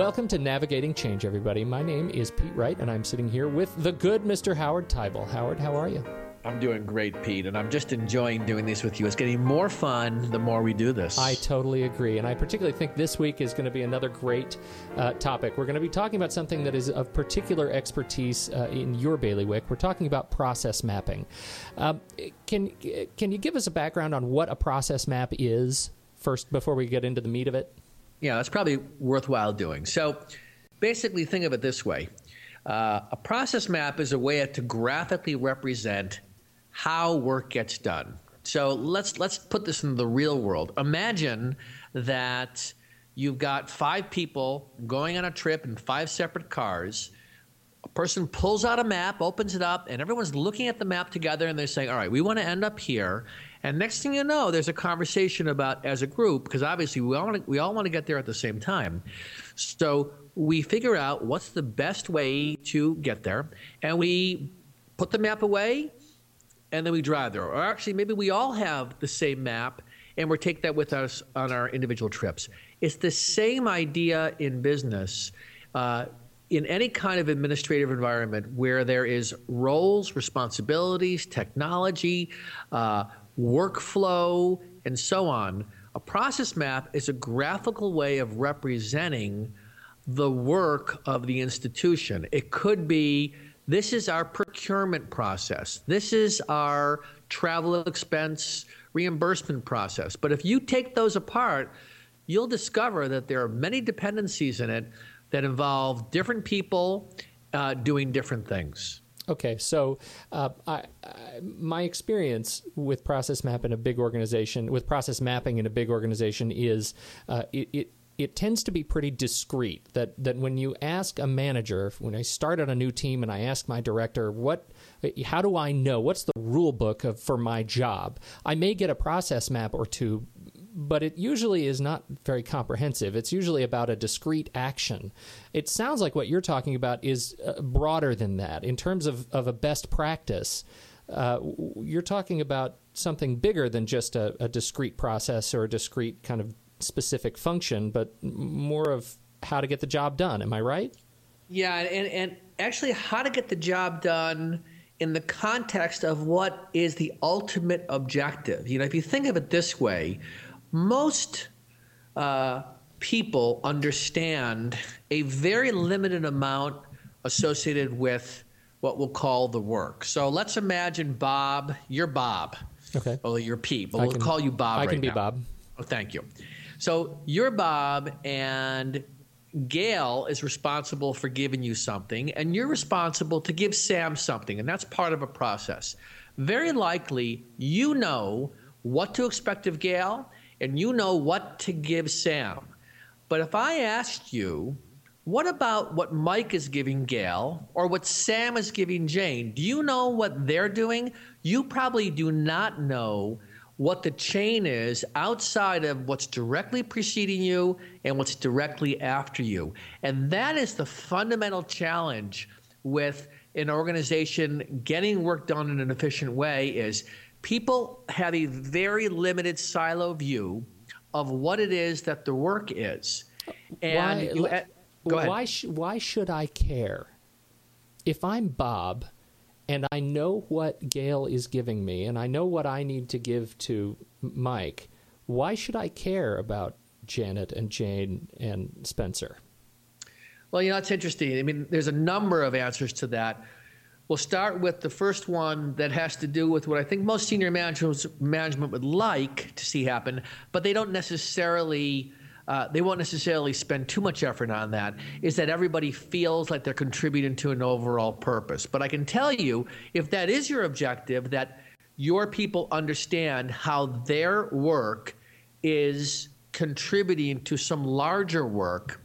Welcome to Navigating Change, everybody. My name is Pete Wright, and I'm sitting here with the good Mr. Howard Teibel. Howard, how are you? I'm doing great, Pete, and I'm just enjoying doing this with you. It's getting more fun the more we do this. I totally agree, and I particularly think this week is going to be another great uh, topic. We're going to be talking about something that is of particular expertise uh, in your bailiwick. We're talking about process mapping. Um, can can you give us a background on what a process map is first before we get into the meat of it? Yeah, that's probably worthwhile doing. So basically, think of it this way uh, a process map is a way to graphically represent how work gets done. So let's let's put this in the real world. Imagine that you've got five people going on a trip in five separate cars. A person pulls out a map, opens it up, and everyone's looking at the map together and they're saying, All right, we want to end up here. And next thing you know, there's a conversation about as a group, because obviously we all want to, we all want to get there at the same time. So we figure out what's the best way to get there, and we put the map away, and then we drive there. Or actually, maybe we all have the same map, and we take that with us on our individual trips. It's the same idea in business. Uh, in any kind of administrative environment where there is roles, responsibilities, technology, uh, workflow, and so on. A process map is a graphical way of representing the work of the institution. It could be this is our procurement process, this is our travel expense reimbursement process. But if you take those apart, you'll discover that there are many dependencies in it that involve different people uh, doing different things. Okay, so uh, I, I, my experience with process map in a big organization, with process mapping in a big organization, is uh, it, it it tends to be pretty discreet. That that when you ask a manager, when I start on a new team and I ask my director, what, how do I know what's the rule book of for my job? I may get a process map or two but it usually is not very comprehensive. It's usually about a discrete action. It sounds like what you're talking about is uh, broader than that. In terms of, of a best practice, uh, you're talking about something bigger than just a, a discrete process or a discrete kind of specific function, but more of how to get the job done. Am I right? Yeah, and, and actually, how to get the job done in the context of what is the ultimate objective. You know, if you think of it this way, most uh, people understand a very limited amount associated with what we'll call the work. So let's imagine Bob, you're Bob. Okay. Well, you're Pete, but I we'll can, call you Bob I right can be now. Bob. Oh, thank you. So you're Bob, and Gail is responsible for giving you something, and you're responsible to give Sam something, and that's part of a process. Very likely, you know what to expect of Gail, and you know what to give Sam. But if I asked you, what about what Mike is giving Gail or what Sam is giving Jane? Do you know what they're doing? You probably do not know what the chain is outside of what's directly preceding you and what's directly after you. And that is the fundamental challenge with an organization getting work done in an efficient way is people have a very limited silo view of what it is that the work is. And why, you, uh, why, sh- why should I care? If I'm Bob and I know what Gail is giving me and I know what I need to give to Mike, why should I care about Janet and Jane and Spencer? Well, you know, it's interesting. I mean, there's a number of answers to that. We'll start with the first one that has to do with what I think most senior management would like to see happen, but they don't necessarily. Uh, they won't necessarily spend too much effort on that, is that everybody feels like they're contributing to an overall purpose. But I can tell you, if that is your objective, that your people understand how their work is contributing to some larger work.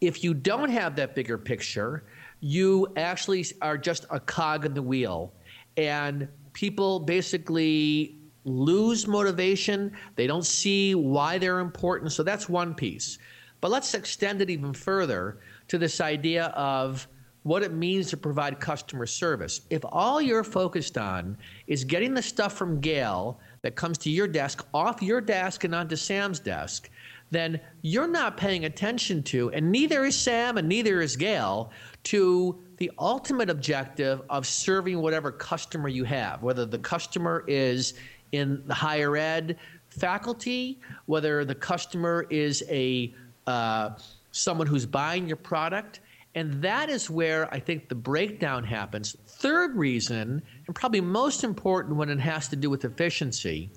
If you don't have that bigger picture, you actually are just a cog in the wheel. And people basically lose motivation. They don't see why they're important. So that's one piece. But let's extend it even further to this idea of what it means to provide customer service. If all you're focused on is getting the stuff from Gail that comes to your desk off your desk and onto Sam's desk, then you're not paying attention to, and neither is Sam and neither is Gail, to the ultimate objective of serving whatever customer you have, whether the customer is in the higher ed faculty, whether the customer is a uh, someone who's buying your product. And that is where I think the breakdown happens. Third reason, and probably most important when it has to do with efficiency,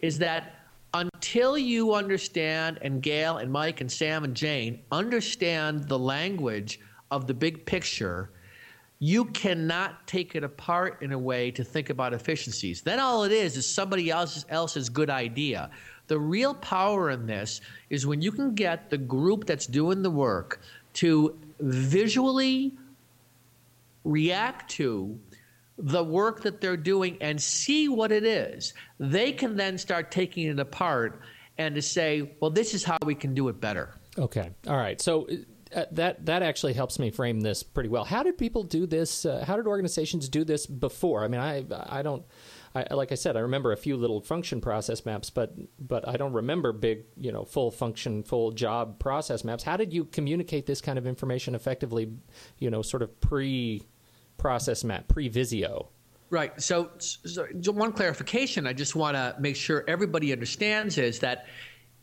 is that until you understand, and Gail and Mike and Sam and Jane understand the language of the big picture, you cannot take it apart in a way to think about efficiencies. Then all it is is somebody else's, else's good idea. The real power in this is when you can get the group that's doing the work to visually react to the work that they're doing and see what it is. They can then start taking it apart and to say, well, this is how we can do it better. Okay. All right. So uh, that that actually helps me frame this pretty well. How did people do this? Uh, how did organizations do this before? I mean, I I don't. I, like I said, I remember a few little function process maps, but but I don't remember big, you know, full function, full job process maps. How did you communicate this kind of information effectively? You know, sort of pre process map, pre Visio. Right. So, so, one clarification I just want to make sure everybody understands is that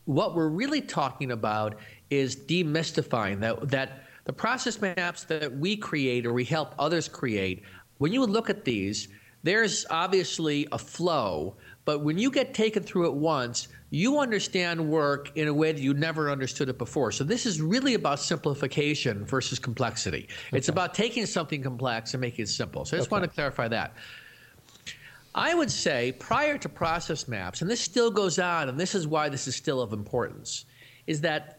what we're really talking about is demystifying that that the process maps that we create or we help others create. When you look at these, there's obviously a flow, but when you get taken through it once, you understand work in a way that you never understood it before. So this is really about simplification versus complexity. Okay. It's about taking something complex and making it simple. So I just okay. want to clarify that. I would say prior to process maps, and this still goes on, and this is why this is still of importance, is that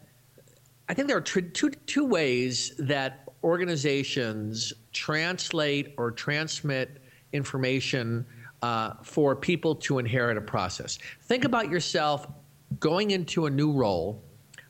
I think there are two, two ways that organizations translate or transmit information uh, for people to inherit a process. Think about yourself going into a new role.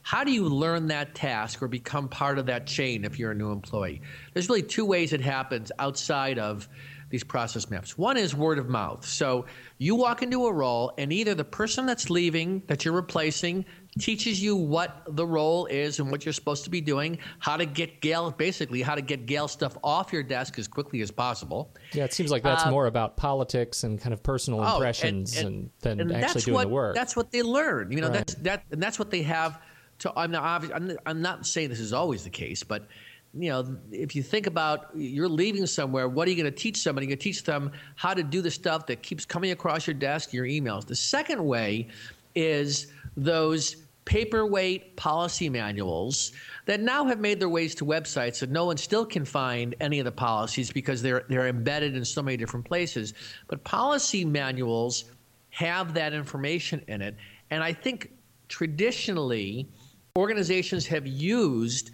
How do you learn that task or become part of that chain if you're a new employee? There's really two ways it happens outside of these process maps. One is word of mouth. So you walk into a role, and either the person that's leaving, that you're replacing, teaches you what the role is and what you're supposed to be doing, how to get Gail, basically, how to get Gail stuff off your desk as quickly as possible. Yeah, it seems like that's uh, more about politics and kind of personal oh, impressions and, and, and than and actually doing what, the work. That's what they learn. You know, right. that's that, and that's what they have. To I'm not, I'm, I'm not saying this is always the case, but you know, if you think about you're leaving somewhere, what are you going to teach somebody? You're going to teach them how to do the stuff that keeps coming across your desk, your emails. The second way is those paperweight policy manuals that now have made their ways to websites and no one still can find any of the policies because they're they're embedded in so many different places. But policy manuals have that information in it, and I think traditionally organizations have used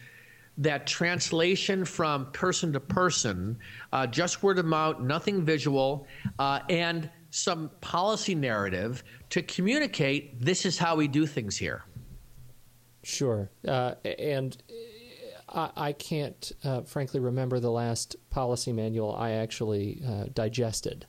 that translation from person to person, uh, just word of mouth, nothing visual, uh, and some policy narrative to communicate this is how we do things here. Sure. Uh, and I, I can't, uh, frankly, remember the last policy manual I actually uh, digested.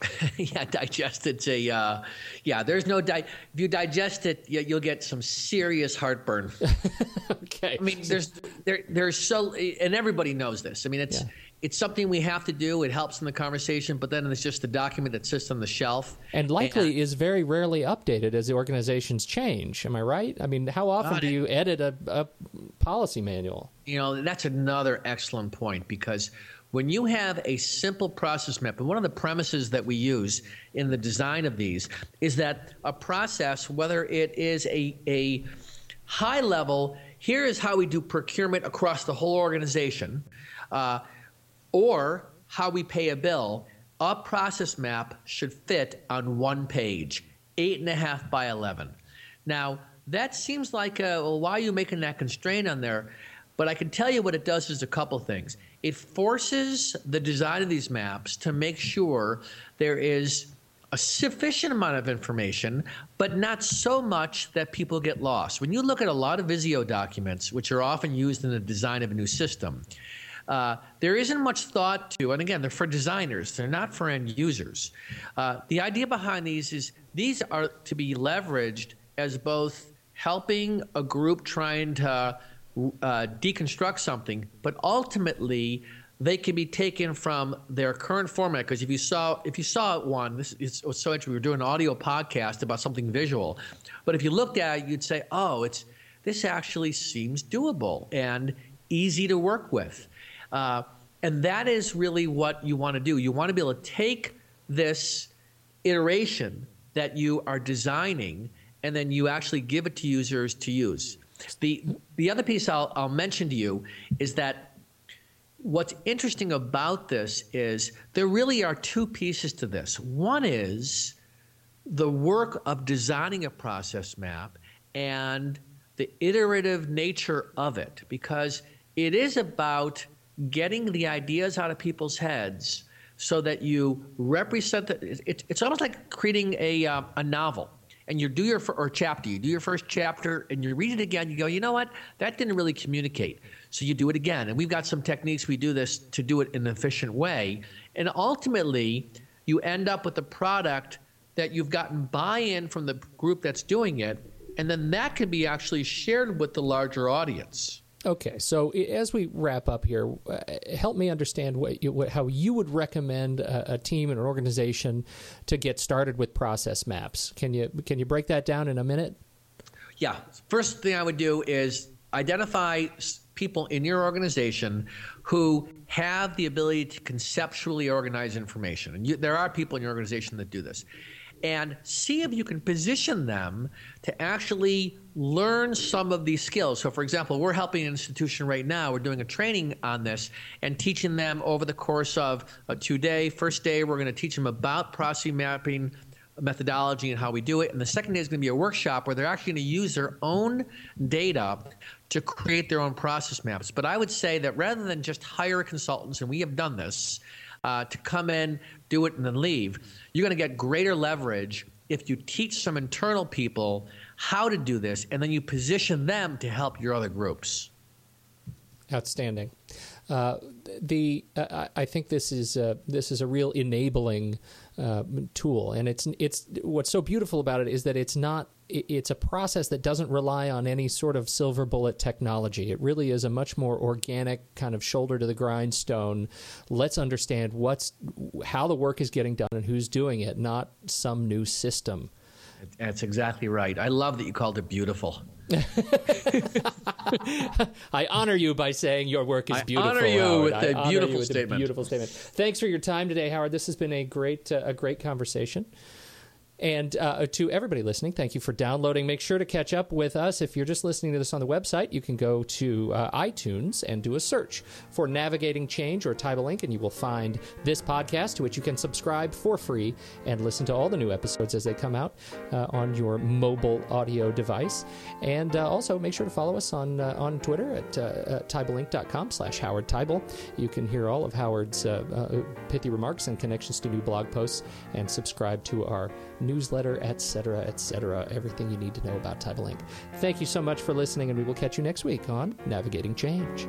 yeah, digest it's a uh, yeah. There's no di- if you digest it, you'll get some serious heartburn. okay. I mean, there's there there's so and everybody knows this. I mean, it's yeah. It's something we have to do. It helps in the conversation, but then it's just a document that sits on the shelf and likely and, is very rarely updated as the organizations change. Am I right? I mean, how often uh, do you edit a, a policy manual? You know, that's another excellent point because when you have a simple process map, and one of the premises that we use in the design of these is that a process, whether it is a, a high level, here is how we do procurement across the whole organization, uh, or how we pay a bill, a process map should fit on one page, eight and a half by 11. Now, that seems like, a, well, why are you making that constraint on there? But I can tell you what it does is a couple things it forces the design of these maps to make sure there is a sufficient amount of information, but not so much that people get lost. When you look at a lot of Visio documents, which are often used in the design of a new system, uh, there isn't much thought to, and again, they're for designers, they're not for end users. Uh, the idea behind these is these are to be leveraged as both helping a group trying to uh, deconstruct something, but ultimately they can be taken from their current format. Because if you saw if you saw one, this is so interesting. We were doing an audio podcast about something visual, but if you looked at it, you'd say, "Oh, it's this actually seems doable and easy to work with." Uh, and that is really what you want to do. You want to be able to take this iteration that you are designing and then you actually give it to users to use. The, the other piece I'll, I'll mention to you is that what's interesting about this is there really are two pieces to this. One is the work of designing a process map and the iterative nature of it, because it is about getting the ideas out of people's heads so that you represent the, it, it's almost like creating a, uh, a novel. And you do your or chapter you do your first chapter and you read it again you go you know what? That didn't really communicate. So you do it again. And we've got some techniques we do this to do it in an efficient way. And ultimately you end up with a product that you've gotten buy-in from the group that's doing it. And then that can be actually shared with the larger audience Okay, so as we wrap up here, uh, help me understand what, you, what, how you would recommend a, a, team and an organization to get started with process maps. Can you can you break that down in a minute? Yeah. First thing I would do is identify people in your organization who have the ability to conceptually organize information, and you, there are people in your organization that do this and see if you can position them to actually learn some of these skills. So, for example, we're helping an institution right now. We're doing a training on this and teaching them over the course of a two day. First day, we're going to teach them about process mapping methodology and how we do it. And the second day is going to be a workshop where they're actually going to use their own data to create their own process maps. But I would say that rather than just hire consultants, and we have done this, uh, to come in, do it, and then leave. You're going to get greater leverage if you teach some internal people how to do this, and then you position them to help your other groups. Outstanding. Uh, the uh, I think this is a, this is a real enabling uh, tool, and it's it's what's so beautiful about it is that it's not it's a process that doesn't rely on any sort of silver bullet technology. It really is a much more organic kind of shoulder to the grindstone. Let's understand what's how the work is getting done and who's doing it, not some new system. That's exactly right. I love that you called it beautiful. I honor you by saying your work is beautiful. I honor you Howard. with a beautiful statement. A beautiful statement. Thanks for your time today, Howard. This has been a great uh, a great conversation. And uh, to everybody listening, thank you for downloading. Make sure to catch up with us. If you're just listening to this on the website, you can go to uh, iTunes and do a search for Navigating Change or TeibelInc, and you will find this podcast to which you can subscribe for free and listen to all the new episodes as they come out uh, on your mobile audio device. And uh, also make sure to follow us on uh, on Twitter at, uh, slash Howard Teibel. You can hear all of Howard's uh, pithy remarks and connections to new blog posts and subscribe to our newsletter, etc., etc. Everything you need to know about TeibelInc. Thank you so much for listening, and we will catch you next week on Navigating Change.